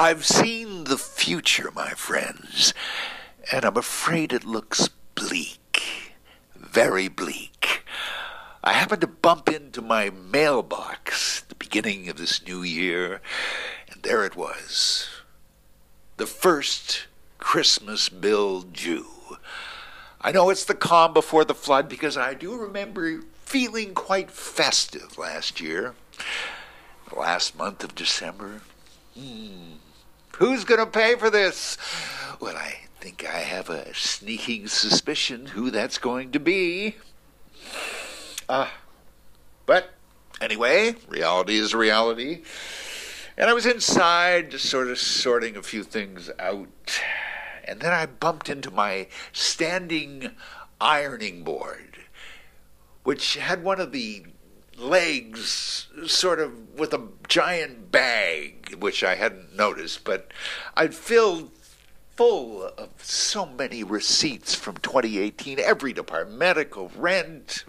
I've seen the future, my friends, and I'm afraid it looks bleak. Very bleak. I happened to bump into my mailbox at the beginning of this new year, and there it was. The first Christmas bill due. I know it's the calm before the flood because I do remember feeling quite festive last year. The last month of December. Hmm. Who's going to pay for this? Well, I think I have a sneaking suspicion who that's going to be. Ah. Uh, but anyway, reality is reality. And I was inside just sort of sorting a few things out. And then I bumped into my standing ironing board, which had one of the legs sort of with a giant bag, which I hadn't noticed, but I'd filled full of so many receipts from 2018, every department, medical, rent,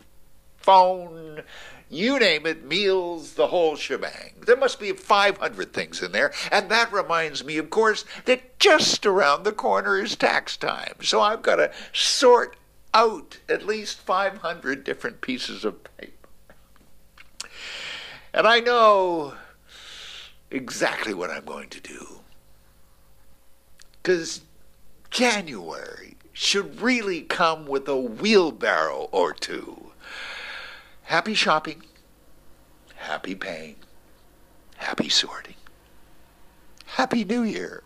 phone, you name it, meals, the whole shebang. There must be 500 things in there. And that reminds me, of course, that just around the corner is tax time. So I've got to sort out at least 500 different pieces of paper. And I know exactly what I'm going to do. Because January should really come with a wheelbarrow or two. Happy shopping, happy paying, happy sorting. Happy New Year.